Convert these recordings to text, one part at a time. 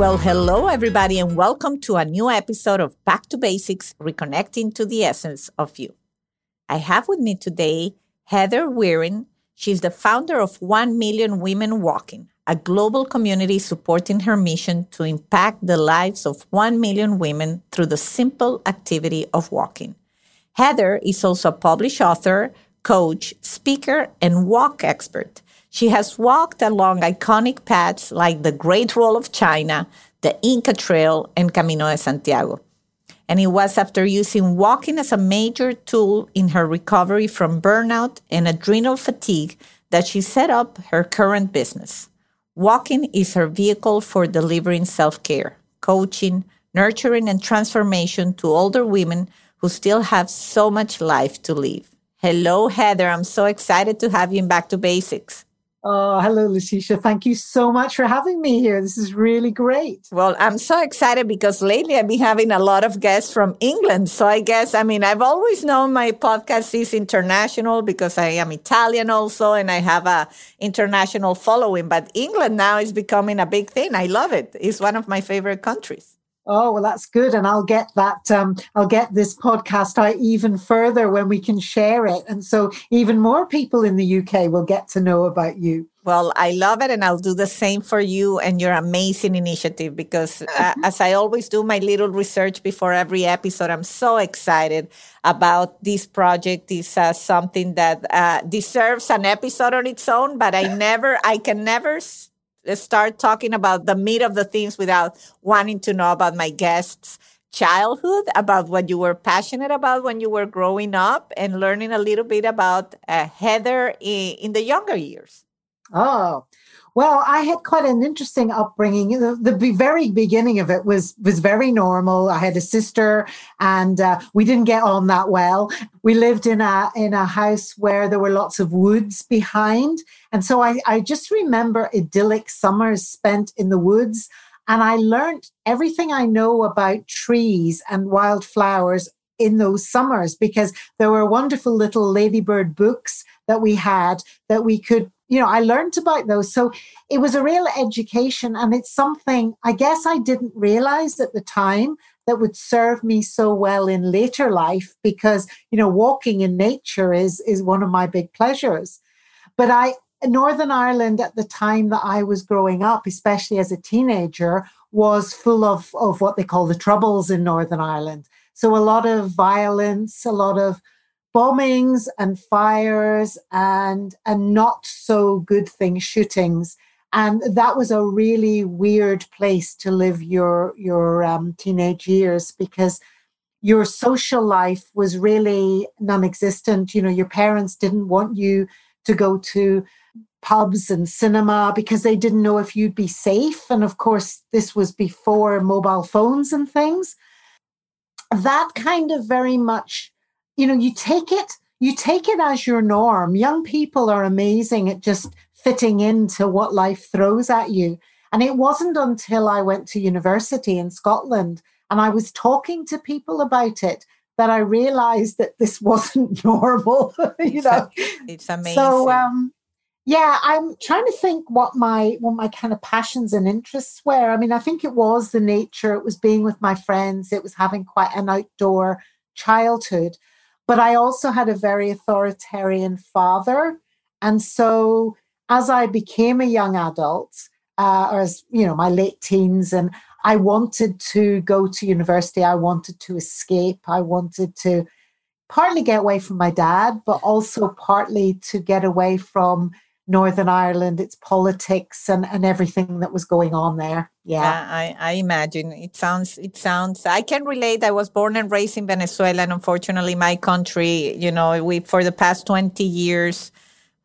Well, hello, everybody, and welcome to a new episode of Back to Basics Reconnecting to the Essence of You. I have with me today Heather Waring. She's the founder of 1 Million Women Walking, a global community supporting her mission to impact the lives of 1 million women through the simple activity of walking. Heather is also a published author, coach, speaker, and walk expert. She has walked along iconic paths like the Great Wall of China, the Inca Trail, and Camino de Santiago. And it was after using walking as a major tool in her recovery from burnout and adrenal fatigue that she set up her current business. Walking is her vehicle for delivering self care, coaching, nurturing, and transformation to older women who still have so much life to live. Hello, Heather. I'm so excited to have you in Back to Basics. Oh, hello, Leticia. Thank you so much for having me here. This is really great. Well, I'm so excited because lately I've been having a lot of guests from England. So I guess, I mean, I've always known my podcast is international because I am Italian also and I have a international following. But England now is becoming a big thing. I love it. It's one of my favorite countries. Oh well, that's good, and I'll get that. Um, I'll get this podcast out even further when we can share it, and so even more people in the UK will get to know about you. Well, I love it, and I'll do the same for you and your amazing initiative because, uh, as I always do my little research before every episode, I'm so excited about this project. Is uh, something that uh, deserves an episode on its own, but I never, I can never start talking about the meat of the things without wanting to know about my guests' childhood, about what you were passionate about when you were growing up, and learning a little bit about uh, Heather in, in the younger years. Oh, well, I had quite an interesting upbringing. The, the, very beginning of it was was very normal. I had a sister, and uh, we didn't get on that well. We lived in a in a house where there were lots of woods behind, and so I, I just remember idyllic summers spent in the woods. And I learned everything I know about trees and wildflowers in those summers because there were wonderful little ladybird books that we had that we could you know, I learned about those. So it was a real education. And it's something I guess I didn't realize at the time that would serve me so well in later life because, you know, walking in nature is, is one of my big pleasures. But I, Northern Ireland at the time that I was growing up, especially as a teenager, was full of, of what they call the troubles in Northern Ireland. So a lot of violence, a lot of bombings and fires and and not so good thing shootings. And that was a really weird place to live your your um, teenage years because your social life was really non-existent. You know your parents didn't want you to go to pubs and cinema because they didn't know if you'd be safe. And of course this was before mobile phones and things. That kind of very much you know, you take it, you take it as your norm. Young people are amazing at just fitting into what life throws at you. And it wasn't until I went to university in Scotland and I was talking to people about it that I realized that this wasn't normal. you know, it's amazing. So, um, yeah, I'm trying to think what my what my kind of passions and interests were. I mean, I think it was the nature. It was being with my friends. It was having quite an outdoor childhood. But I also had a very authoritarian father. And so as I became a young adult, uh, or as, you know, my late teens, and I wanted to go to university, I wanted to escape, I wanted to partly get away from my dad, but also partly to get away from Northern Ireland, its politics and, and everything that was going on there. Yeah. yeah. I, I imagine. It sounds it sounds I can relate. I was born and raised in Venezuela and unfortunately my country, you know, we for the past 20 years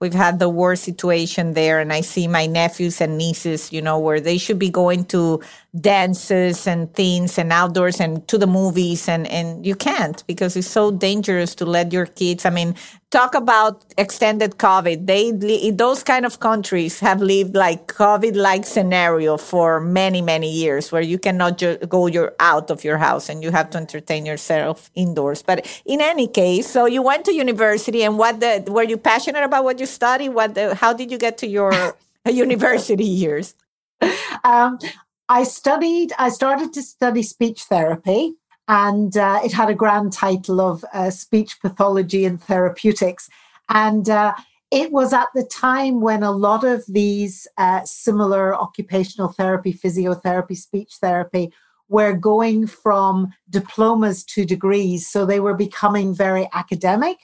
we've had the war situation there and i see my nephews and nieces you know where they should be going to dances and things and outdoors and to the movies and and you can't because it's so dangerous to let your kids i mean talk about extended COVID. They those kind of countries have lived like COVID-like scenario for many many years, where you cannot ju- go your out of your house and you have to entertain yourself indoors. But in any case, so you went to university, and what the, were you passionate about what you studied? What the, how did you get to your university years? Um, I studied. I started to study speech therapy and uh, it had a grand title of uh, Speech Pathology and Therapeutics. And uh, it was at the time when a lot of these uh, similar occupational therapy, physiotherapy, speech therapy were going from diplomas to degrees. So they were becoming very academic.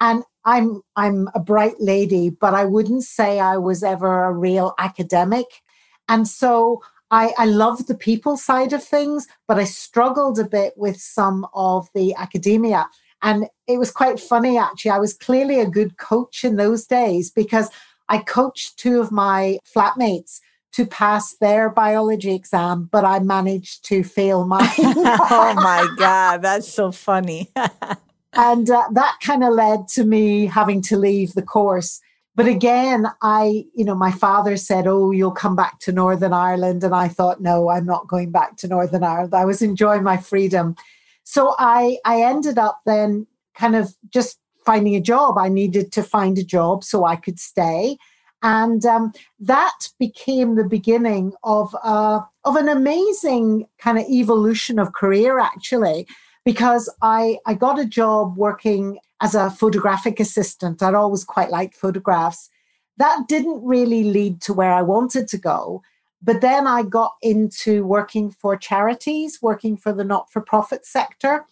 And I'm I'm a bright lady, but I wouldn't say I was ever a real academic. And so I, I love the people side of things, but I struggled a bit with some of the academia. And it was quite funny, actually. I was clearly a good coach in those days because I coached two of my flatmates to pass their biology exam, but I managed to fail mine. oh my God, that's so funny. and uh, that kind of led to me having to leave the course. But again, I, you know, my father said, Oh, you'll come back to Northern Ireland. And I thought, No, I'm not going back to Northern Ireland. I was enjoying my freedom. So I, I ended up then kind of just finding a job. I needed to find a job so I could stay. And um, that became the beginning of, uh, of an amazing kind of evolution of career, actually, because I, I got a job working as a photographic assistant. I'd always quite liked photographs. That didn't really lead to where I wanted to go. But then I got into working for charities, working for the not for profit sector.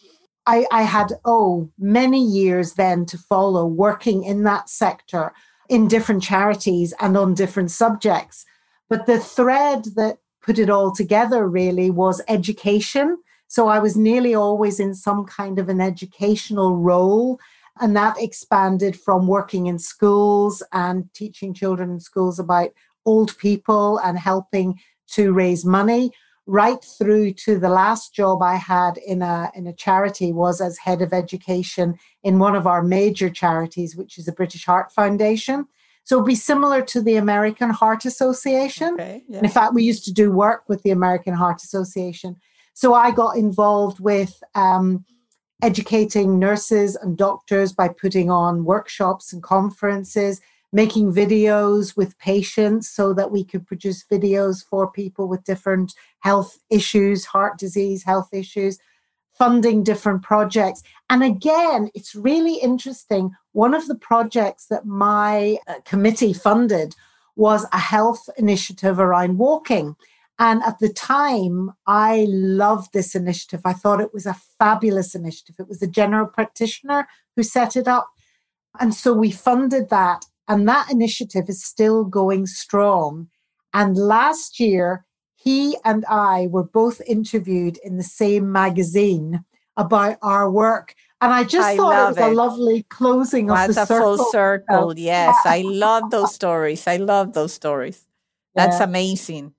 I, I, had, oh, many years then to follow working in that sector in different charities and on different subjects. But the thread that put it all together really was education. So I was nearly always in some kind of an educational role and that expanded from working in schools and teaching children in schools about old people and helping to raise money right through to the last job I had in a in a charity was as head of education in one of our major charities, which is the British Heart Foundation. So it'd be similar to the American Heart Association. Okay, yeah. In fact, we used to do work with the American Heart Association. So I got involved with um, educating nurses and doctors by putting on workshops and conferences, making videos with patients so that we could produce videos for people with different health issues, heart disease, health issues, funding different projects. And again, it's really interesting. One of the projects that my uh, committee funded was a health initiative around walking. And at the time, I loved this initiative. I thought it was a fabulous initiative. It was the general practitioner who set it up. And so we funded that. And that initiative is still going strong. And last year, he and I were both interviewed in the same magazine about our work. And I just I thought it was it. a lovely closing of the a circle. full circle. Yes, I love those stories. I love those stories. That's yeah. amazing.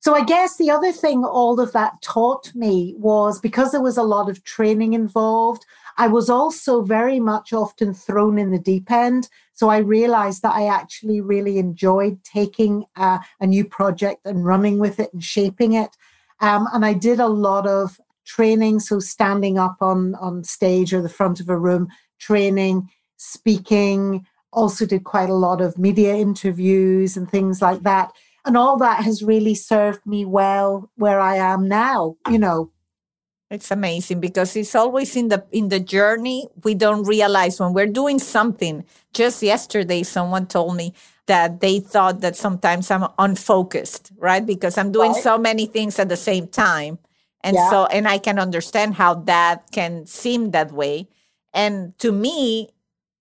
So I guess the other thing all of that taught me was because there was a lot of training involved, I was also very much often thrown in the deep end. So I realized that I actually really enjoyed taking a, a new project and running with it and shaping it. Um, and I did a lot of training, so standing up on on stage or the front of a room, training, speaking. Also did quite a lot of media interviews and things like that and all that has really served me well where I am now, you know. It's amazing because it's always in the in the journey we don't realize when we're doing something. Just yesterday someone told me that they thought that sometimes I'm unfocused, right? Because I'm doing right. so many things at the same time. And yeah. so and I can understand how that can seem that way. And to me,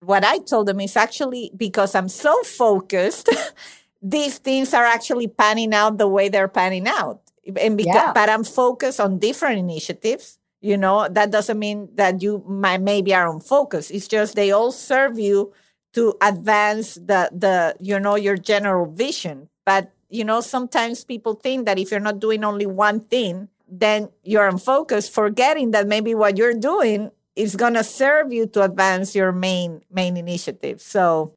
what I told them is actually because I'm so focused these things are actually panning out the way they're panning out. And because, yeah. but I'm focused on different initiatives. You know, that doesn't mean that you might maybe are on focus. It's just they all serve you to advance the the you know your general vision but you know sometimes people think that if you're not doing only one thing then you're unfocused forgetting that maybe what you're doing is going to serve you to advance your main main initiative so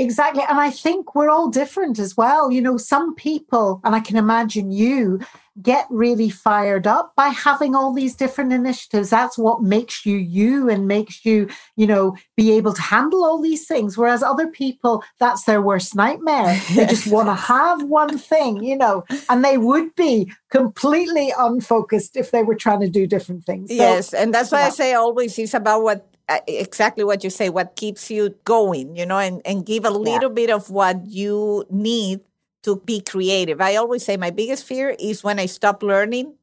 Exactly. And I think we're all different as well. You know, some people, and I can imagine you, get really fired up by having all these different initiatives. That's what makes you you and makes you, you know, be able to handle all these things. Whereas other people, that's their worst nightmare. They just want to have one thing, you know, and they would be completely unfocused if they were trying to do different things. So, yes. And that's why yeah. I say always it's about what exactly what you say what keeps you going you know and, and give a little yeah. bit of what you need to be creative. I always say my biggest fear is when i stop learning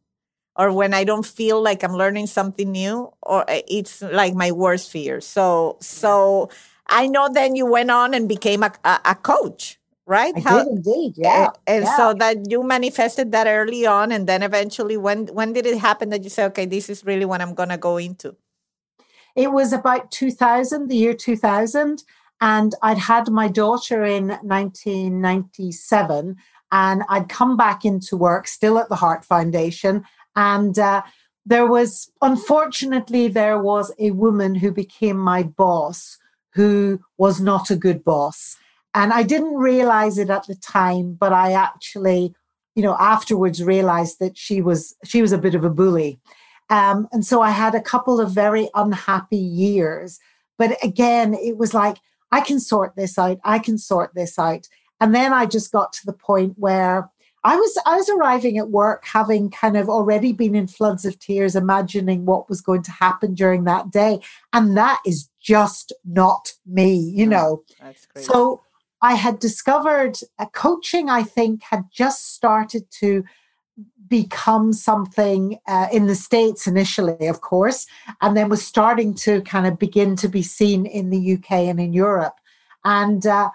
or when i don't feel like i'm learning something new or uh, it's like my worst fear. So so i know then you went on and became a, a, a coach right? I How, did indeed yeah and yeah. so that you manifested that early on and then eventually when when did it happen that you say okay this is really what i'm going to go into it was about 2000, the year 2000. And I'd had my daughter in 1997, and I'd come back into work still at the Heart Foundation. And uh, there was, unfortunately, there was a woman who became my boss who was not a good boss. And I didn't realize it at the time, but I actually, you know, afterwards realized that she was she was a bit of a bully. Um, and so I had a couple of very unhappy years. But again, it was like, I can sort this out. I can sort this out. And then I just got to the point where I was I was arriving at work having kind of already been in floods of tears, imagining what was going to happen during that day. And that is just not me, you know. So I had discovered a coaching, I think, had just started to become something uh, in the States initially, of course, and then was starting to kind of begin to be seen in the UK and in Europe. And uh,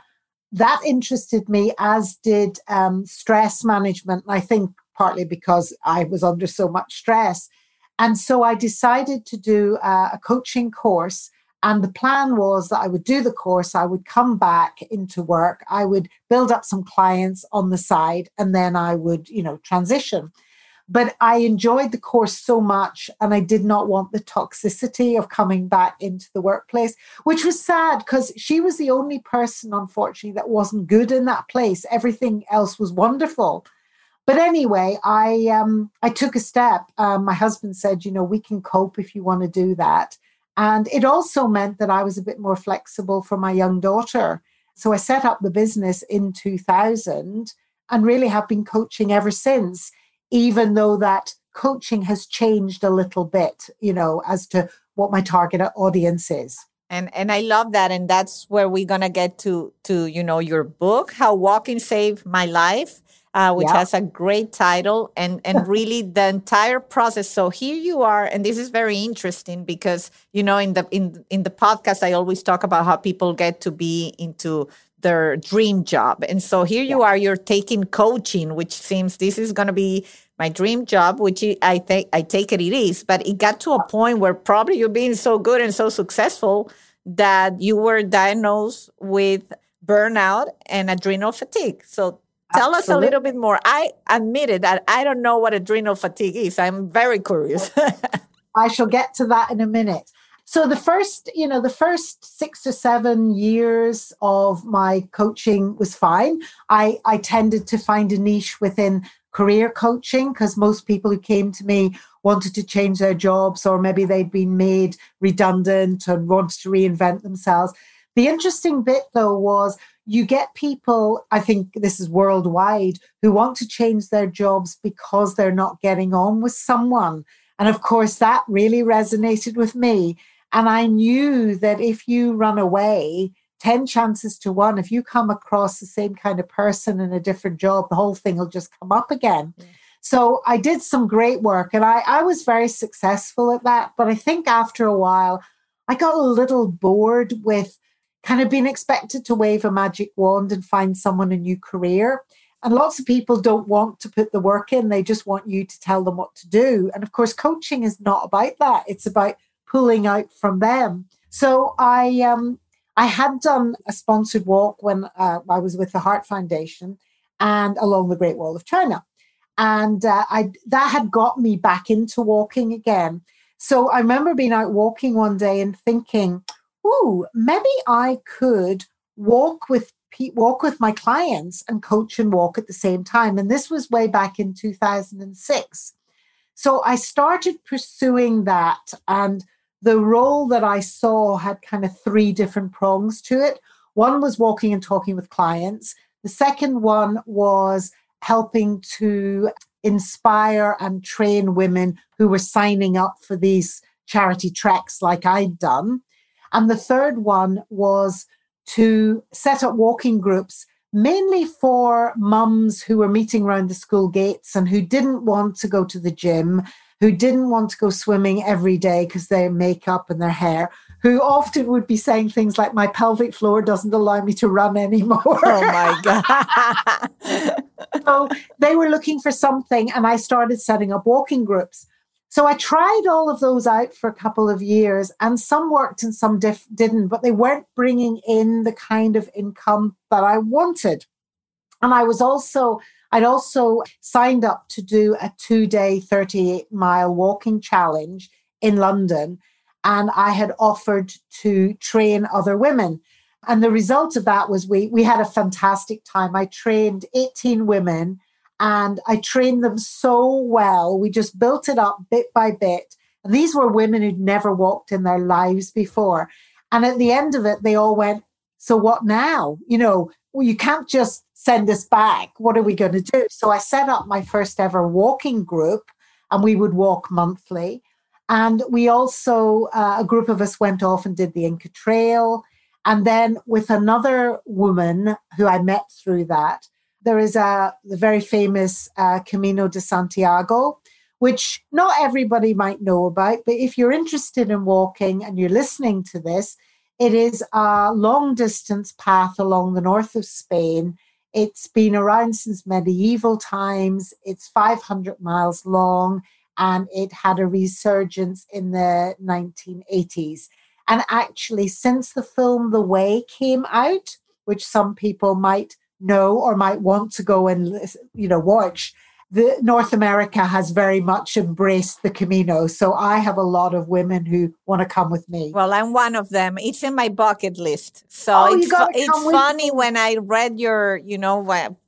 that interested me, as did um, stress management. I think partly because I was under so much stress. And so I decided to do uh, a coaching course and the plan was that I would do the course, I would come back into work, I would build up some clients on the side, and then I would, you know, transition. But I enjoyed the course so much, and I did not want the toxicity of coming back into the workplace, which was sad because she was the only person, unfortunately, that wasn't good in that place. Everything else was wonderful. But anyway, I um, I took a step. Um, my husband said, you know, we can cope if you want to do that. And it also meant that I was a bit more flexible for my young daughter. So I set up the business in 2000 and really have been coaching ever since, even though that coaching has changed a little bit, you know, as to what my target audience is. And and I love that. And that's where we're gonna get to to, you know, your book, How Walking Saved My Life uh, which yeah. has a great title and and really the entire process. So here you are, and this is very interesting because you know in the in in the podcast I always talk about how people get to be into their dream job, and so here you yeah. are, you're taking coaching, which seems this is going to be my dream job, which I think I take it it is, but it got to a point where probably you're being so good and so successful that you were diagnosed with burnout and adrenal fatigue. So Tell Absolutely. us a little bit more. I admitted that I don't know what adrenal fatigue is. I'm very curious. I shall get to that in a minute. So the first, you know, the first six to seven years of my coaching was fine. I, I tended to find a niche within career coaching because most people who came to me wanted to change their jobs or maybe they'd been made redundant and wanted to reinvent themselves. The interesting bit though was you get people, I think this is worldwide, who want to change their jobs because they're not getting on with someone. And of course, that really resonated with me. And I knew that if you run away, 10 chances to one, if you come across the same kind of person in a different job, the whole thing will just come up again. Yeah. So I did some great work and I, I was very successful at that. But I think after a while, I got a little bored with kind of being expected to wave a magic wand and find someone a new career. And lots of people don't want to put the work in, they just want you to tell them what to do. And of course, coaching is not about that, it's about pulling out from them. So I, um, I had done a sponsored walk when uh, I was with the Heart Foundation and along the Great Wall of China. And uh, I, that had got me back into walking again. So I remember being out walking one day and thinking, ooh, maybe I could walk with walk with my clients and coach and walk at the same time. And this was way back in 2006. So I started pursuing that. And the role that I saw had kind of three different prongs to it. One was walking and talking with clients, the second one was helping to inspire and train women who were signing up for these charity treks like I'd done. And the third one was to set up walking groups mainly for mums who were meeting around the school gates and who didn't want to go to the gym, who didn't want to go swimming every day because their makeup and their hair, who often would be saying things like, My pelvic floor doesn't allow me to run anymore. Oh my God. so they were looking for something, and I started setting up walking groups. So I tried all of those out for a couple of years, and some worked and some diff- didn't, but they weren't bringing in the kind of income that I wanted. And I was also, I'd also signed up to do a two day, 38 mile walking challenge in London. And I had offered to train other women. And the result of that was we, we had a fantastic time. I trained 18 women and I trained them so well. We just built it up bit by bit. And these were women who'd never walked in their lives before. And at the end of it, they all went, So what now? You know, well, you can't just send us back. What are we going to do? So I set up my first ever walking group, and we would walk monthly. And we also, uh, a group of us went off and did the Inca Trail. And then with another woman who I met through that, there is a the very famous uh, Camino de Santiago, which not everybody might know about. But if you're interested in walking and you're listening to this, it is a long distance path along the north of Spain. It's been around since medieval times. It's 500 miles long and it had a resurgence in the 1980s. And actually, since the film The Way came out, which some people might know or might want to go and you know watch the North America has very much embraced the Camino. So I have a lot of women who want to come with me. Well, I'm one of them. It's in my bucket list. So oh, it's, it's funny when I read your, you know,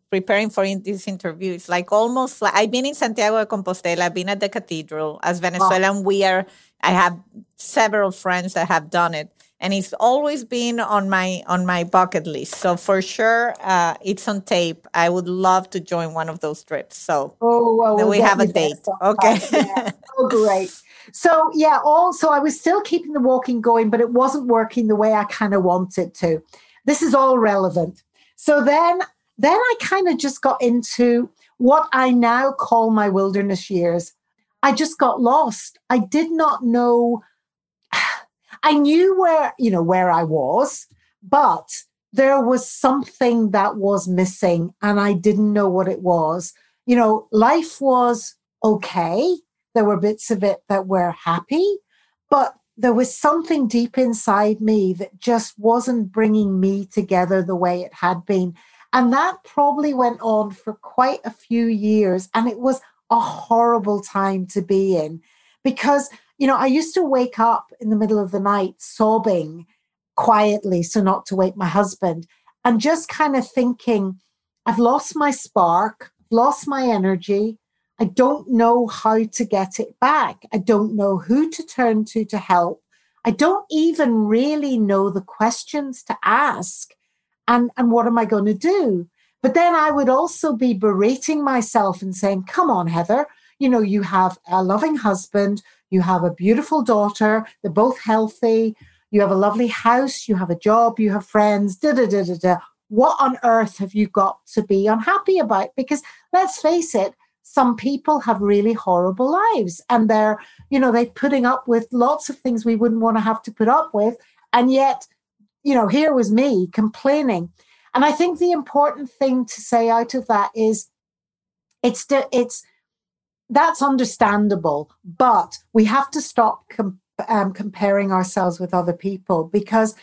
preparing for this interview. It's like almost like I've been in Santiago de Compostela, I've been at the cathedral. As Venezuelan, oh. we are, I have several friends that have done it and it's always been on my on my bucket list. So for sure, uh, it's on tape. I would love to join one of those trips. So oh, well, we have a date. Okay. yeah. Oh, great. So yeah, also I was still keeping the walking going, but it wasn't working the way I kind of wanted to. This is all relevant. So then then I kind of just got into what I now call my wilderness years. I just got lost. I did not know I knew where, you know, where I was, but there was something that was missing and I didn't know what it was. You know, life was okay. There were bits of it that were happy, but there was something deep inside me that just wasn't bringing me together the way it had been. And that probably went on for quite a few years. And it was a horrible time to be in because you know, I used to wake up in the middle of the night sobbing quietly so not to wake my husband and just kind of thinking, I've lost my spark, lost my energy. I don't know how to get it back. I don't know who to turn to to help. I don't even really know the questions to ask. And, and what am I going to do? But then I would also be berating myself and saying, come on, Heather, you know, you have a loving husband, you have a beautiful daughter, they're both healthy, you have a lovely house, you have a job, you have friends, da da da da da. What on earth have you got to be unhappy about? Because let's face it, some people have really horrible lives and they're, you know, they're putting up with lots of things we wouldn't want to have to put up with. And yet, you know, here was me complaining. And I think the important thing to say out of that is it's it's that's understandable, but we have to stop com- um, comparing ourselves with other people because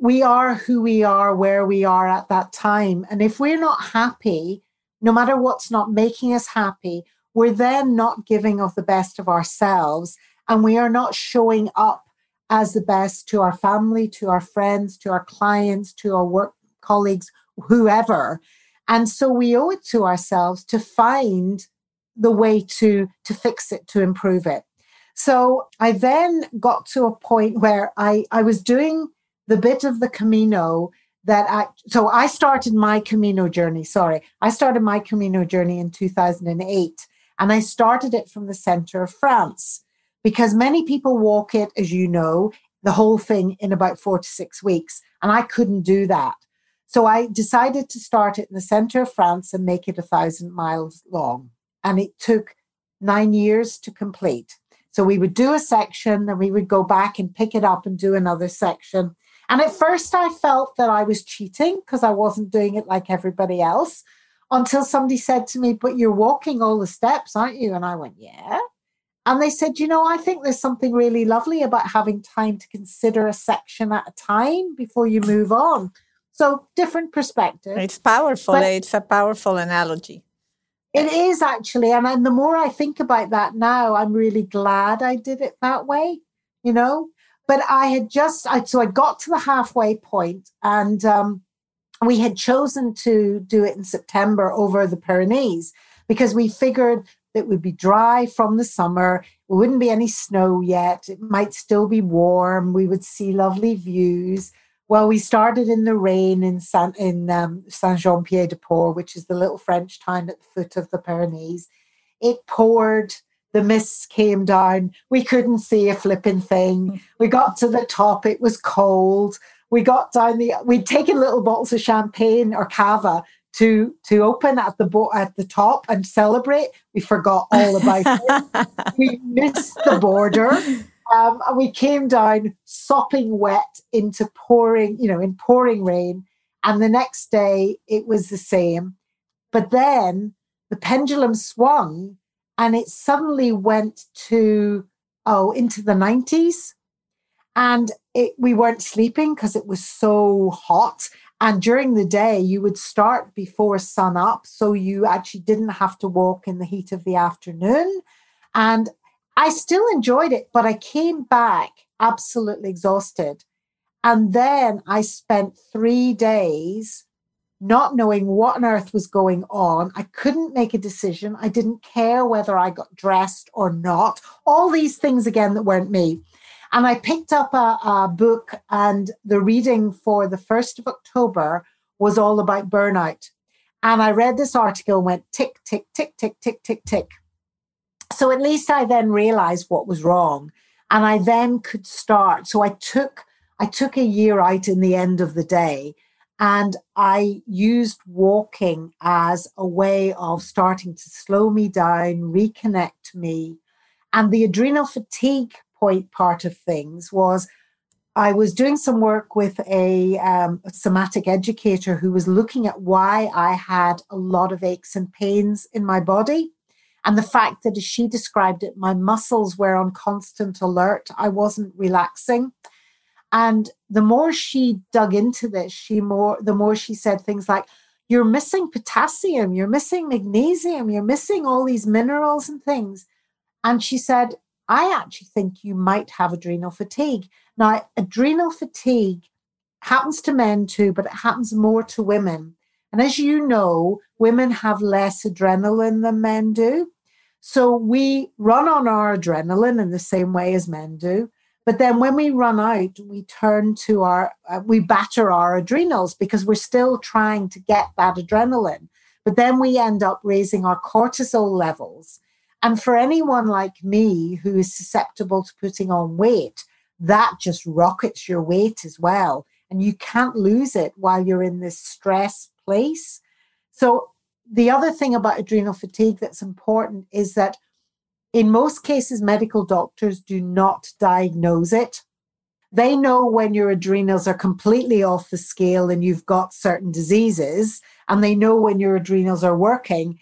we are who we are, where we are at that time. And if we're not happy, no matter what's not making us happy, we're then not giving of the best of ourselves and we are not showing up as the best to our family, to our friends, to our clients, to our work colleagues, whoever. And so we owe it to ourselves to find the way to, to fix it, to improve it. So I then got to a point where I, I was doing the bit of the Camino that I, so I started my Camino journey. Sorry, I started my Camino journey in 2008 and I started it from the center of France because many people walk it, as you know, the whole thing in about four to six weeks. And I couldn't do that. So I decided to start it in the center of France and make it a thousand miles long. And it took nine years to complete. So we would do a section and we would go back and pick it up and do another section. And at first, I felt that I was cheating because I wasn't doing it like everybody else until somebody said to me, But you're walking all the steps, aren't you? And I went, Yeah. And they said, You know, I think there's something really lovely about having time to consider a section at a time before you move on. So, different perspective. It's powerful. But eh? it's a powerful analogy. It is actually. And, and the more I think about that now, I'm really glad I did it that way, you know? but I had just, I, so I got to the halfway point and um, we had chosen to do it in September over the Pyrenees because we figured it would be dry from the summer. It wouldn't be any snow yet. It might still be warm. We would see lovely views. Well, we started in the rain in Saint in um, Saint Jean Pied de Port, which is the little French town at the foot of the Pyrenees. It poured the mists came down. We couldn't see a flipping thing. Hmm. We got to the top. It was cold. We got down the. We'd taken little bottles of champagne or cava to to open at the bo- at the top and celebrate. We forgot all about it. We missed the border. Um, and we came down sopping wet into pouring, you know, in pouring rain. And the next day it was the same. But then the pendulum swung and it suddenly went to oh into the 90s and it, we weren't sleeping because it was so hot and during the day you would start before sun up so you actually didn't have to walk in the heat of the afternoon and i still enjoyed it but i came back absolutely exhausted and then i spent 3 days not knowing what on earth was going on. I couldn't make a decision. I didn't care whether I got dressed or not. All these things again that weren't me. And I picked up a, a book, and the reading for the 1st of October was all about burnout. And I read this article and went tick, tick, tick, tick, tick, tick, tick. So at least I then realized what was wrong. And I then could start. So I took I took a year out in the end of the day and I used walking as a way of starting to slow me down, reconnect me. And the adrenal fatigue point part of things was I was doing some work with a, um, a, somatic educator who was looking at why I had a lot of aches and pains in my body. And the fact that, as she described it, my muscles were on constant alert, I wasn't relaxing. And the more she dug into this, she more the more she said things like, You're missing potassium, you're missing magnesium, you're missing all these minerals and things. And she said, I actually think you might have adrenal fatigue. Now, adrenal fatigue happens to men too, but it happens more to women. And as you know, women have less adrenaline than men do. So we run on our adrenaline in the same way as men do. But then when we run out, we turn to our, uh, we batter our adrenals because we're still trying to get that adrenaline. But then we end up raising our cortisol levels. And for anyone like me who is susceptible to putting on weight, that just rockets your weight as well. And you can't lose it while you're in this stress place. So, the other thing about adrenal fatigue that's important is that in most cases, medical doctors do not diagnose it. They know when your adrenals are completely off the scale and you've got certain diseases, and they know when your adrenals are working,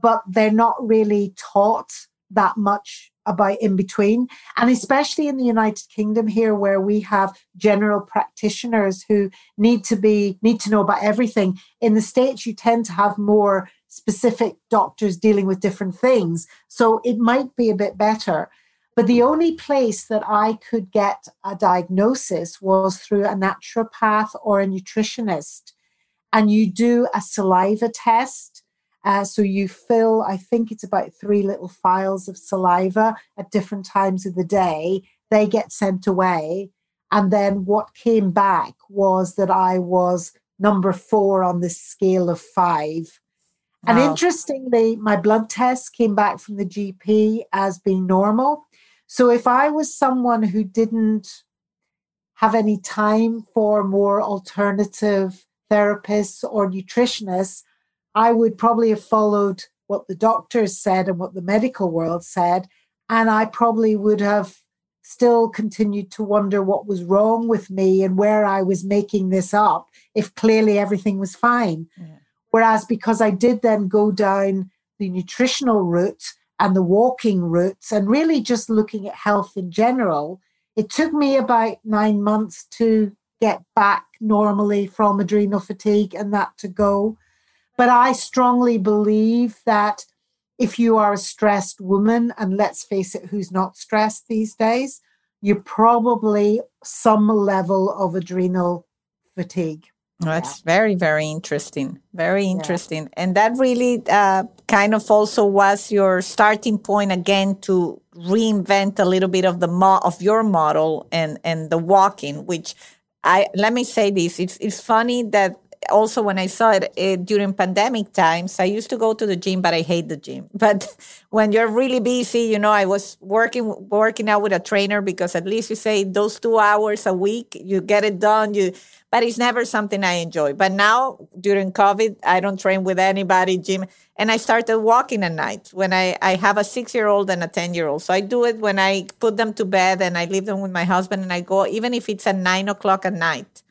but they're not really taught that much about in between. And especially in the United Kingdom here, where we have general practitioners who need to be need to know about everything. In the States, you tend to have more specific doctors dealing with different things. So it might be a bit better. But the only place that I could get a diagnosis was through a naturopath or a nutritionist. And you do a saliva test. Uh, so you fill, I think it's about three little files of saliva at different times of the day. They get sent away. And then what came back was that I was number four on the scale of five. Wow. And interestingly, my blood test came back from the GP as being normal. So if I was someone who didn't have any time for more alternative therapists or nutritionists, I would probably have followed what the doctors said and what the medical world said. And I probably would have still continued to wonder what was wrong with me and where I was making this up if clearly everything was fine. Yeah. Whereas because I did then go down the nutritional route, and the walking routes and really just looking at health in general, it took me about nine months to get back normally from adrenal fatigue and that to go. But I strongly believe that if you are a stressed woman, and let's face it, who's not stressed these days, you're probably some level of adrenal fatigue. That's yeah. very, very interesting. Very interesting. Yeah. And that really uh, kind of also was your starting point again to reinvent a little bit of the mo- of your model and and the walking, which I let me say this. It's it's funny that also when I saw it, it, during pandemic times, I used to go to the gym, but I hate the gym. But when you're really busy, you know, I was working working out with a trainer because at least you say those two hours a week, you get it done. You, but it's never something I enjoy. But now during COVID, I don't train with anybody gym, and I started walking at night when I I have a six year old and a ten year old. So I do it when I put them to bed and I leave them with my husband, and I go even if it's at nine o'clock at night.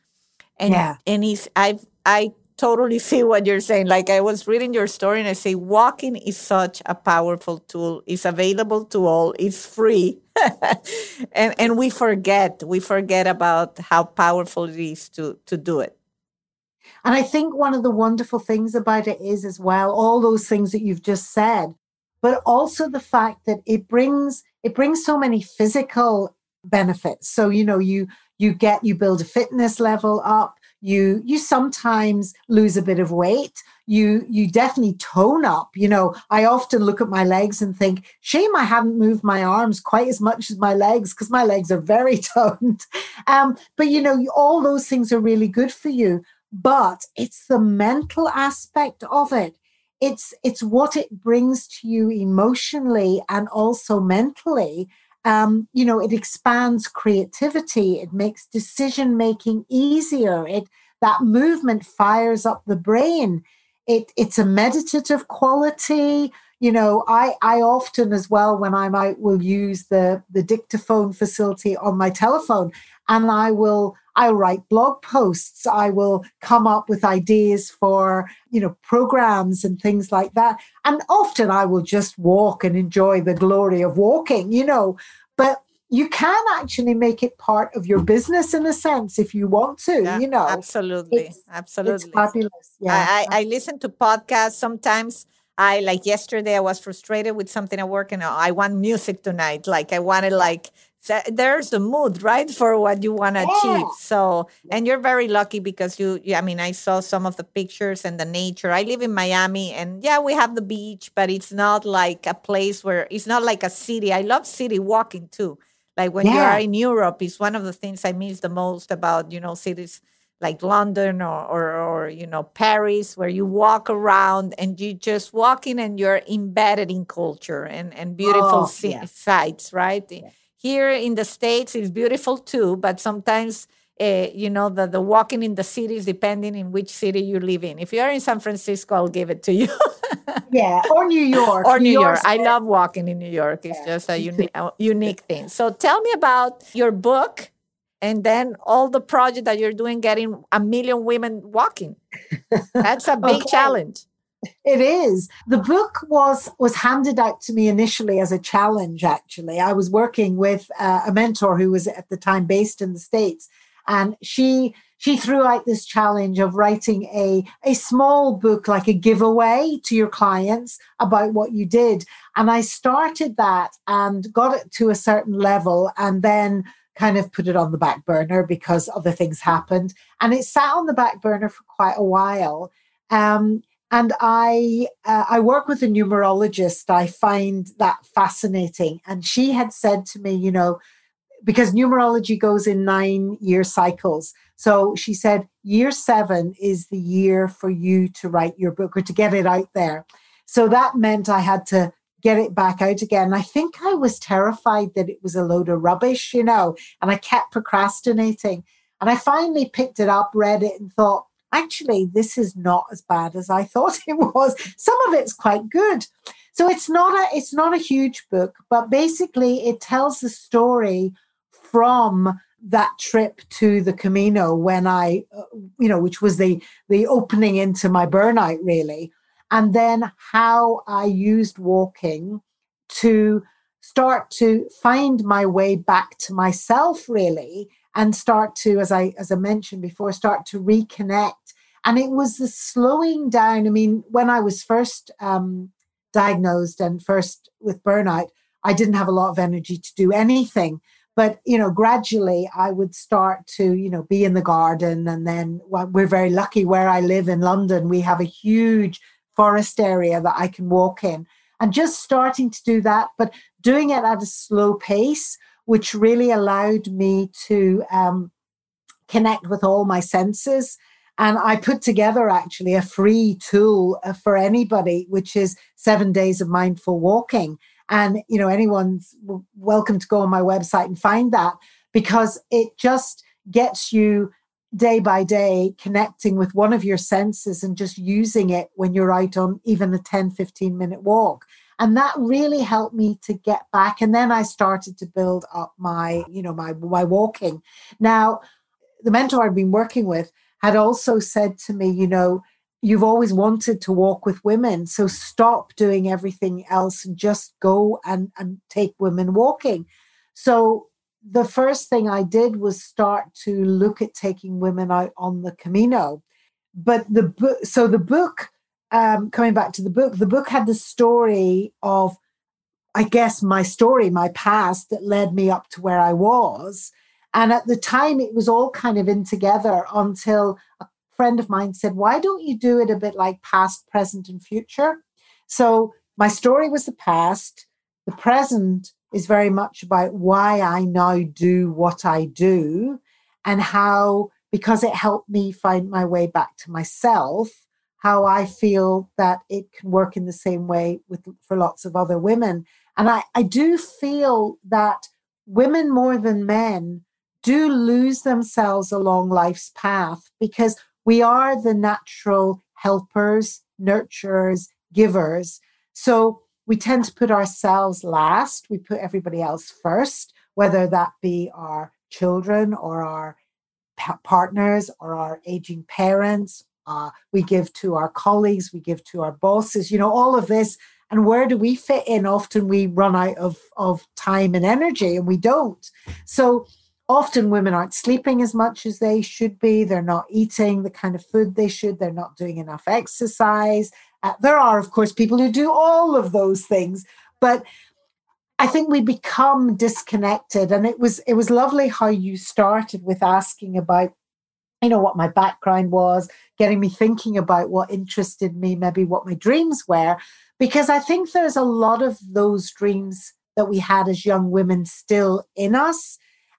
And yeah. and he's I've I totally see what you're saying. Like I was reading your story and I say walking is such a powerful tool. It's available to all. It's free. and and we forget. We forget about how powerful it is to to do it. And I think one of the wonderful things about it is as well all those things that you've just said, but also the fact that it brings it brings so many physical benefits. So you know you you get you build a fitness level up you you sometimes lose a bit of weight. You you definitely tone up you know. I often look at my legs and think shame i haven't moved my arms quite as much as my legs because my legs are very toned. Um, but you know all those things are really good for you but it's the mental aspect of it. It's it's what it brings to you emotionally and also mentally um, you know, it expands creativity. It makes decision making easier. It that movement fires up the brain. It it's a meditative quality. You know, I I often as well when I'm out will use the the dictaphone facility on my telephone, and I will I write blog posts. I will come up with ideas for, you know, programs and things like that. And often I will just walk and enjoy the glory of walking, you know. But you can actually make it part of your business in a sense if you want to yeah, you know absolutely it's, absolutely it's fabulous yeah I, I, I, listen to podcasts sometimes i like yesterday i was frustrated with something at work and i want music tonight like i wanted like there's the mood right for what you want to yeah. achieve so and you're very lucky because you, you i mean i saw some of the pictures and the nature i live in miami and yeah we have the beach but it's not like a place where it's not like a city i love city walking too like when yeah. you are in europe it's one of the things i miss the most about you know cities like london or, or, or you know paris where you walk around and you just walking and you're embedded in culture and and beautiful oh, yeah. sights right here in the states it's beautiful too but sometimes uh, you know the, the walking in the cities depending in which city you live in. If you're in san francisco i'll give it to you. Yeah or new york. Or new, new york i love walking in new york. It's yeah. just a uni- unique thing. So tell me about your book and then all the project that you're doing getting a million women walking. That's a big okay. challenge It is. The book was was handed out to me initially as a challenge. Actually, I was working with uh, a mentor who was at the time based in the states, and she she threw out this challenge of writing a a small book like a giveaway to your clients about what you did. And I started that and got it to a certain level, and then kind of put it on the back burner because other things happened. And it sat on the back burner for quite a while. Um, and I uh, I work with a numerologist. I find that fascinating. And she had said to me, you know, because numerology goes in nine year cycles. So she said, year seven is the year for you to write your book or to get it out there. So that meant I had to get it back out again. I think I was terrified that it was a load of rubbish, you know, and I kept procrastinating. And I finally picked it up, read it, and thought, actually, this is not as bad as I thought it was. Some of it's quite good. So it's not a it's not a huge book, but basically it tells the story from that trip to the Camino when I, uh, you know, which was the the opening into my burnout really, and then how I used walking to start to find my way back to myself really and start to as i as i mentioned before start to reconnect. And it was the slowing down. I mean when i was first um, diagnosed and first with burnout i didn't have a lot of energy to do anything. But you know gradually i would start to you know be in the garden. And then well, we're very lucky where i live in london. We have a huge forest area that I can walk in. And just starting to do that, but doing it at a slow pace, which really allowed me to um, connect with all my senses. And I put together actually a free tool uh, for anybody, which is seven days of mindful walking. And, you know, anyone's welcome to go on my website and find that because it just gets you day by day connecting with one of your senses and just using it when you're out on even a 10 15 minute walk and that really helped me to get back and then i started to build up my you know my my walking now the mentor i'd been working with had also said to me you know you've always wanted to walk with women so stop doing everything else and just go and and take women walking so the first thing I did was start to look at taking women out on the Camino. But the book, so the book, um, coming back to the book, the book had the story of, I guess, my story, my past that led me up to where I was. And at the time, it was all kind of in together until a friend of mine said, Why don't you do it a bit like past, present, and future? So my story was the past, the present is very much about why I now do what I do and how, because it helped me find my way back to myself, how I feel that it can work in the same way with for lots of other women. And I, I do feel that women more than men do lose themselves along life's path because we are the natural helpers, nurturers, givers. So we tend to put ourselves last. We put everybody else first, whether that be our children or our pa- partners or our aging parents. Uh, we give to our colleagues, we give to our bosses, you know, all of this. And where do we fit in? Often we run out of, of time and energy and we don't. So often women aren't sleeping as much as they should be. They're not eating the kind of food they should. They're not doing enough exercise. Uh, there are, of course, people who do all of those things, but I think we become disconnected. And it was it was lovely how you started with asking about, you know, what my background was, getting me thinking about what interested me, maybe what my dreams were, because I think there's a lot of those dreams that we had as young women still in us.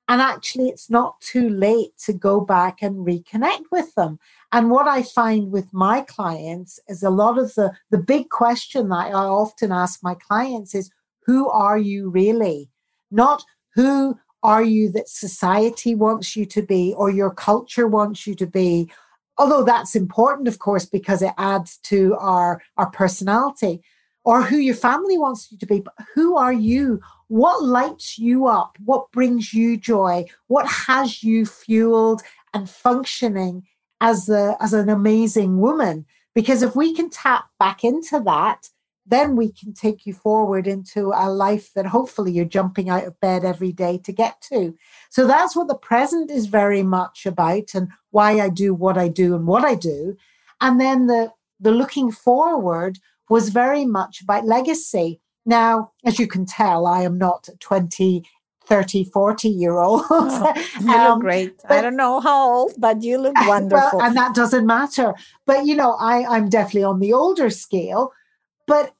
And actually, it's not too late to go back and reconnect with them. And what I find with my clients is a lot of the, the big question that I often ask my clients is who are you really? Not who are you that society wants you to be or your culture wants you to be. Although that's important, of course, because it adds to our, our personality or who your family wants you to be. But who are you? What lights you up? What brings you joy? What has you fueled and functioning as a as an amazing woman Because if we can tap back into that, then we can take you forward into a life that hopefully you're jumping out of bed every day to get to. So that's what the present is very much about and why I do what I do and what I do. And then the the looking forward was very much about legacy. Now, as you can tell, I am not 20, 30, 40 year old. Oh, you um, look great. But, I don't know how old, but you look wonderful. Well, and that doesn't matter. But, you know, I, I'm definitely on the older scale. But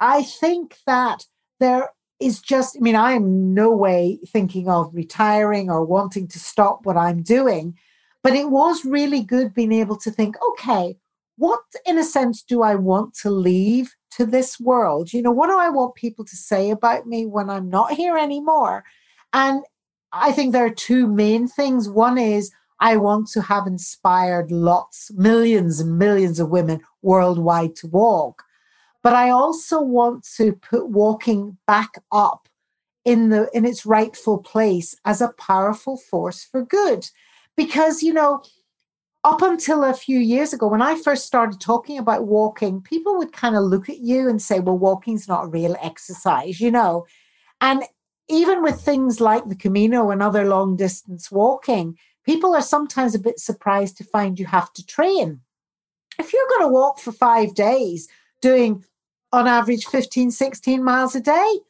I think that there is just, I mean, I am no way thinking of retiring or wanting to stop what I'm doing. But it was really good being able to think, okay, what, in a sense, do I want to leave to this world? You know, what do I want people to say about me when I'm not here anymore? And I think there are two main things. One is I want to have inspired lots, millions and millions of women worldwide to walk. But I also want to put walking back up in the in its rightful place as a powerful force for good. Because, you know, up until a few years ago, when I first started talking about walking, people would kind of look at you and say, well, walking's not a real exercise, you know. And even with things like the Camino and other long distance walking, people are sometimes a bit surprised to find you have to train. If you're going to walk for five days doing on average 15, 16 miles a day.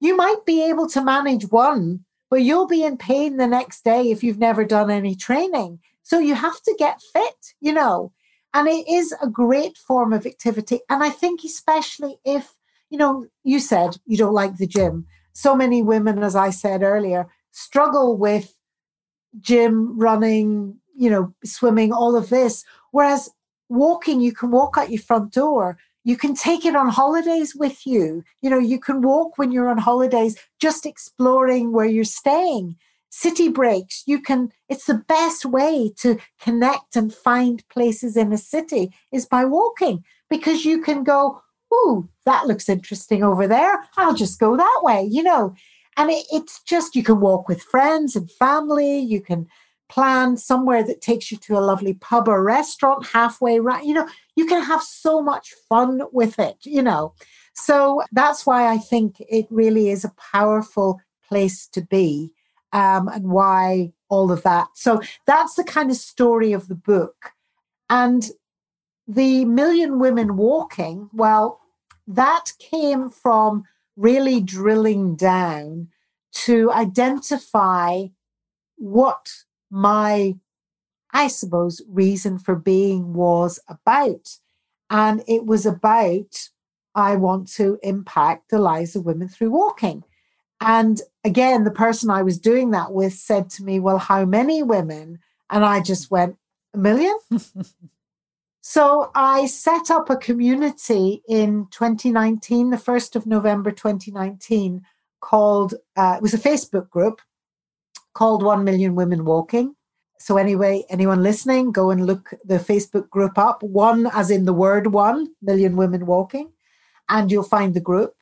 You might be able to manage one, but you'll be in pain the next day if you've never done any training. So you have to get fit, you know. And it is a great form of activity. And I think, especially if, you know, you said you don't like the gym. So many women, as I said earlier, struggle with gym, running, you know, swimming, all of this. Whereas walking, you can walk out your front door you can take it on holidays with you. You know, you can walk when you're on holidays, just exploring where you're staying. City breaks, you can, it's the best way to connect and find places in a city is by walking because you can go, Ooh, that looks interesting over there. I'll just go that way, you know. And it, it's just, you can walk with friends and family. You can plan somewhere that takes you to a lovely pub or restaurant halfway right. You know, you can have so much fun with it, you know. So that's why I think it really is a powerful place to be um, and why all of that. So that's the kind of story of the book. And the Million Women Walking, well, that came from really drilling down to identify what my, I suppose, reason for being was about. And it was about, I want to impact the lives of women through walking. And again, the person I was doing that with said to me, Well, how many women? And I just went, A million? so I set up a community in 2019, the 1st of November 2019, called, uh, it was a Facebook group called 1 Million Women Walking. So, anyway, anyone listening, go and look the Facebook group up. One, as in the word one, Million Women Walking, and you'll find the group.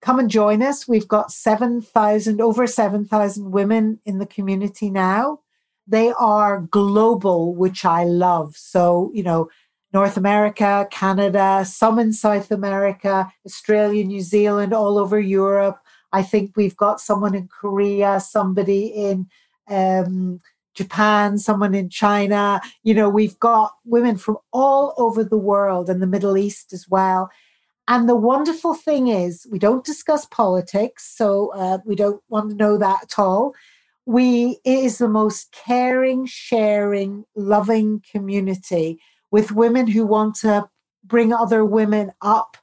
Come and join us. We've got 7,000, over 7,000 women in the community now. They are global, which I love. So, you know, North America, Canada, some in South America, Australia, New Zealand, all over Europe, I think we've got someone in Korea, somebody in um, Japan, someone in China. You know, we've got women from all over the world and the Middle East as well. And the wonderful thing is, we don't discuss politics, so uh, we don't want to know that at all. We it is the most caring, sharing, loving community with women who want to bring other women up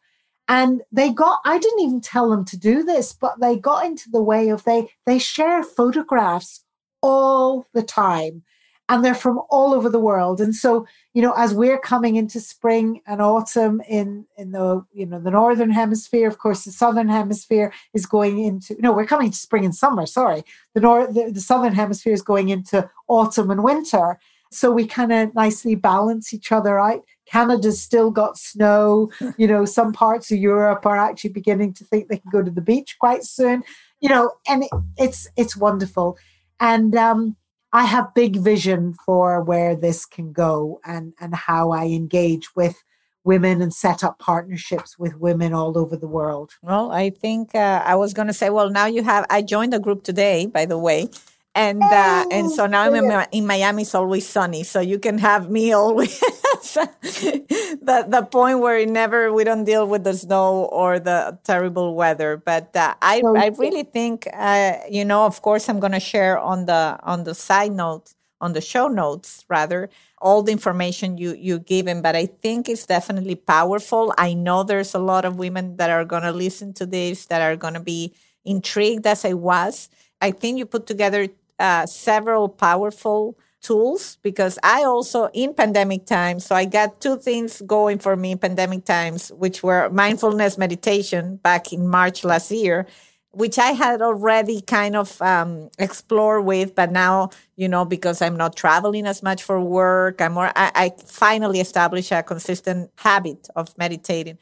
and they got i didn't even tell them to do this but they got into the way of they they share photographs all the time. And they're from all over the world. And so you know as we're coming into spring and autumn in in the you know the northern hemisphere of course the southern hemisphere is going into no we're coming to spring and summer sorry. The north the, the southern hemisphere is going into autumn and winter. So we kind of nicely balance each other out Canada's still got snow. You know, some parts of Europe are actually beginning to think they can go to the beach quite soon. You know, and it, it's it's wonderful. And um, I have big vision for where this can go and and how I engage with women and set up partnerships with women all over the world. Well, I think uh, I was going to say, well, now you have, I joined the group today, by the way. And uh, and so now I'm in, in Miami. It's always sunny, so you can have me always. the the point where it never we don't deal with the snow or the terrible weather. But uh, I I really think uh, you know. Of course, I'm going to share on the on the side notes on the show notes rather all the information you you given but i think it's definitely powerful i know there's a lot of women that are going to listen to this that are going to be intrigued as i was i think you put together uh, several powerful tools because I also in pandemic times, so I got two things going for me in pandemic times, which were mindfulness meditation back in March last year, which I had already kind of um, explored with, but now you know because I'm not traveling as much for work, I'm more. I, I finally established a consistent habit of meditating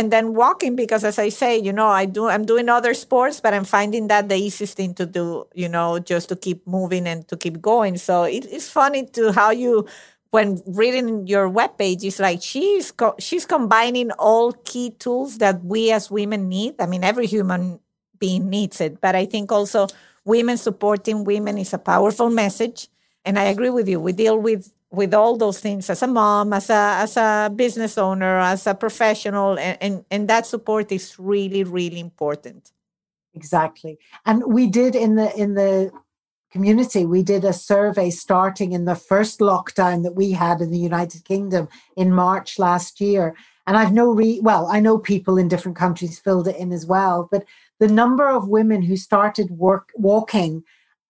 and then walking because as i say you know i do i'm doing other sports but i'm finding that the easiest thing to do you know just to keep moving and to keep going. So it, it's funny to how you when reading your webpage it's like she's co- she's combining all key tools that we as women need. I mean every human being needs it but i think also women supporting women is a powerful message. And i agree with you. We deal with with all those things as a mom, as a as a business owner, as a professional, and, and, and that support is really, really important. Exactly. And we did in the in the community, we did a survey starting in the first lockdown that we had in the United Kingdom in March last year. And I've no re well, I know people in different countries filled it in as well, but the number of women who started work walking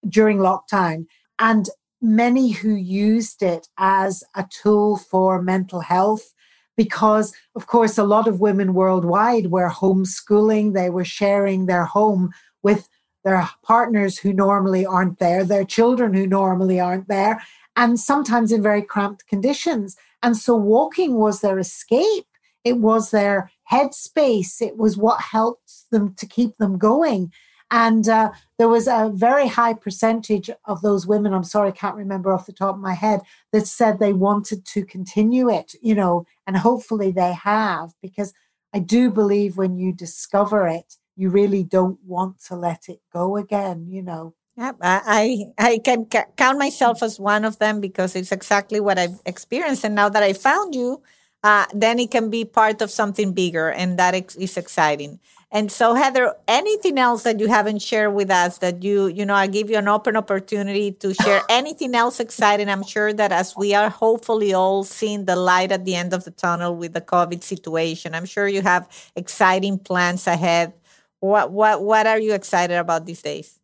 during lockdown and many who used it as a tool for mental health because of course a lot of women worldwide were homeschooling. They were sharing their home with their partners who normally aren't there their children who normally aren't there and sometimes in very cramped conditions. And so walking was their escape. It was their headspace. It was what helped them to keep them going and uh, there was a very high percentage of those women, I'm sorry, I can't remember off the top of my head, that said they wanted to continue it, you know, and hopefully they have, because I do believe when you discover it, you really don't want to let it go again, you know. Yeah, I I can count myself as one of them because it's exactly what I've experienced. And now that I found you, uh, then it can be part of something bigger, and that is exciting. And so, Heather, anything else that you haven't shared with us that you, you know, I give you an open opportunity to share anything else exciting. I'm sure that as we are hopefully all seeing the light at the end of the tunnel with the COVID situation, I'm sure you have exciting plans ahead. What what what are you excited about these days?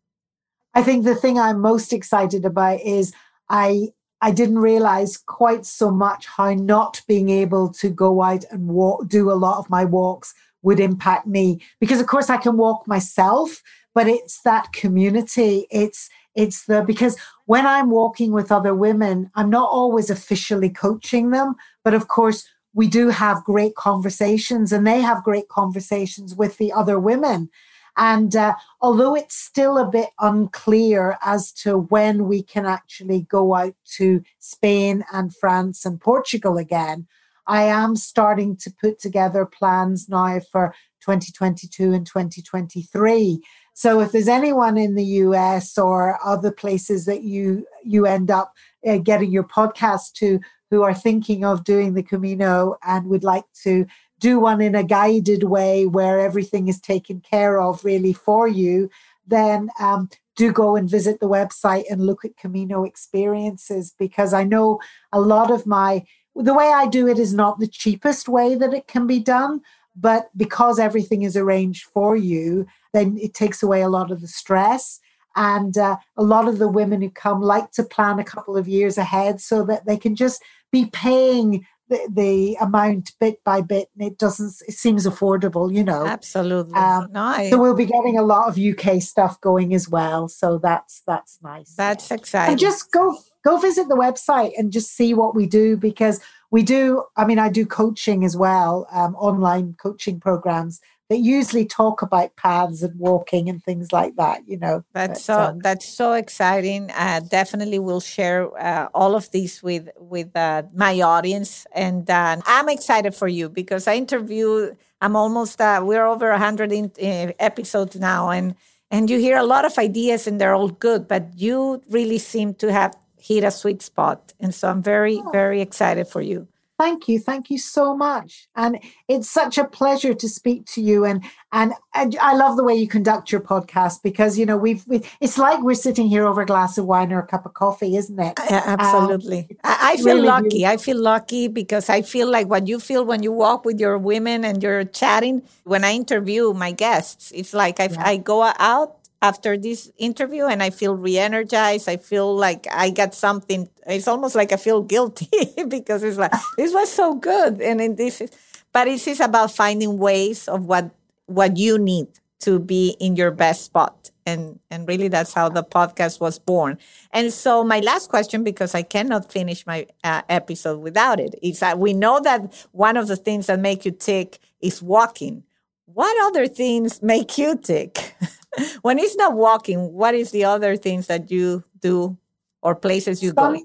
I think the thing I'm most excited about is I I didn't realize quite so much how not being able to go out and walk, do a lot of my walks would impact me. Because of course I can walk myself but it's that community. It's it's the because when I'm walking with other women I'm not always officially coaching them but of course we do have great conversations and they have great conversations with the other women. And uh, although it's still a bit unclear as to when we can actually go out to Spain and France and Portugal again, I am starting to put together plans now for 2022 and 2023. So if there's anyone in the US or other places that you you end up uh, getting your podcast to who are thinking of doing the Camino and would like to do one in a guided way where everything is taken care of really for you, then um, do go and visit the website and look at Camino experiences because I know a lot of my the way I do it is not the cheapest way that it can be done, but because everything is arranged for you, then it takes away a lot of the stress. And uh, a lot of the women who come like to plan a couple of years ahead so that they can just be paying the, the amount bit by bit and it doesn't it seems affordable you know? Absolutely. Um, nice. so we'll be getting a lot of uk stuff going as well. So that's that's nice. That's exciting. and just go go visit the website and just see what we do because we do i mean i do coaching as well um, online coaching programs that usually talk about paths and walking and things like that. You know, that's but, so um, that's so exciting. Uh, definitely, will share uh, all of these with with uh, my audience, and uh, I'm excited for you because I interview. I'm almost uh, we're over hundred uh, episodes now, and and you hear a lot of ideas, and they're all good, but you really seem to have hit a sweet spot, and so I'm very oh. very excited for you. Thank you, thank you so much, and it's such a pleasure to speak to you. And and, and I love the way you conduct your podcast because you know we've we, it's like we're sitting here over a glass of wine or a cup of coffee, isn't it? Yeah, absolutely. Um, I, I, feel really lucky. Beautiful. I feel lucky because I feel like what you feel when you walk with your women and you're chatting. When I interview my guests, it's like I, yeah. I go out after this interview and I feel re-energized. I feel like I got something. It's almost like I feel guilty because it's like this was so good. And in this is, but it is about finding ways of what what you need to be in your best spot. And and really that's how the podcast was born. And so my last question, because I cannot finish my uh, episode without it, is that we know that one of the things that make you tick is walking. What other things make you tick? when it's not walking, what is the other things that you do or places you Sun, go?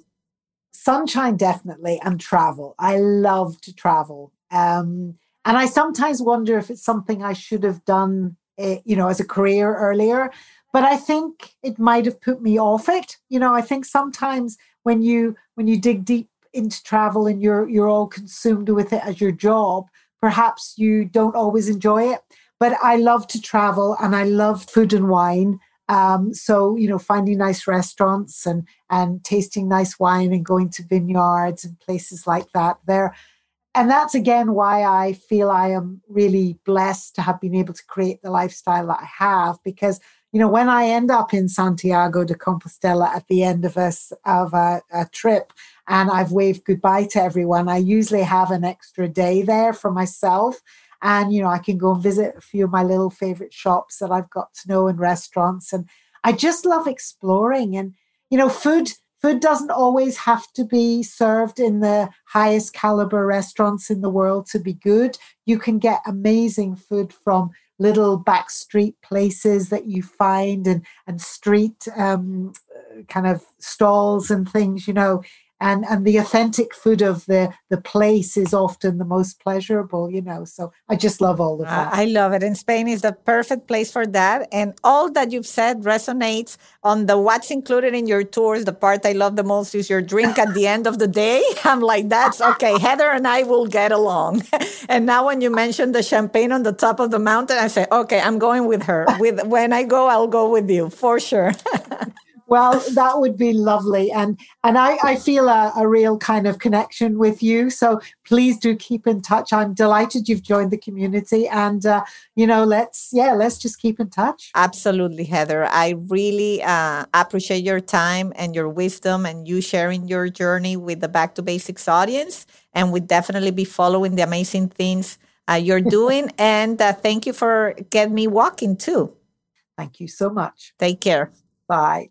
Sunshine, definitely, and travel. I love to travel. Um, and I sometimes wonder if it's something I should have done, uh, you know, as a career earlier. But I think it might have put me off it. You know, I think sometimes when you when you dig deep into travel and you're you're all consumed with it as your job, perhaps you don't always enjoy it. But I love to travel and I love food and wine. Um, so you know, finding nice restaurants and and tasting nice wine and going to vineyards and places like that. There, and that's again why I feel I am really blessed to have been able to create the lifestyle that I have because you know when I end up in Santiago de Compostela at the end of a, of a, a trip and I've waved goodbye to everyone, I usually have an extra day there for myself and you know i can go and visit a few of my little favorite shops that i've got to know and restaurants and i just love exploring and you know food food doesn't always have to be served in the highest caliber restaurants in the world to be good. You can get amazing food from little back street places that you find and and street um, kind of stalls and things you know and and the authentic food of the the place is often the most pleasurable you know so i just love all of that. I love it and spain is the perfect place for that and all that you've said resonates on the what's included in your tours. The part i love the most is your drink at the end of the day. I'm like that's okay heather and i will get along. And now when you mentioned the champagne on the top of the mountain i say okay i'm going with her. With when i go i'll go with you for sure well, that would be lovely. And and I, I feel a, a, real kind of connection with you. So please do keep in touch. I'm delighted you've joined the community. And, uh, you know, let's, yeah, let's just keep in touch. Absolutely, Heather. I really uh, appreciate your time and your wisdom and you sharing your journey with the Back to Basics audience. And we definitely be following the amazing things uh, you're doing. and uh, thank you for getting me walking too. Thank you so much. Take care. Bye.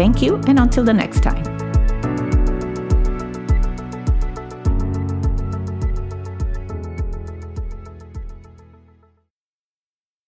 Thank you, and until the next time.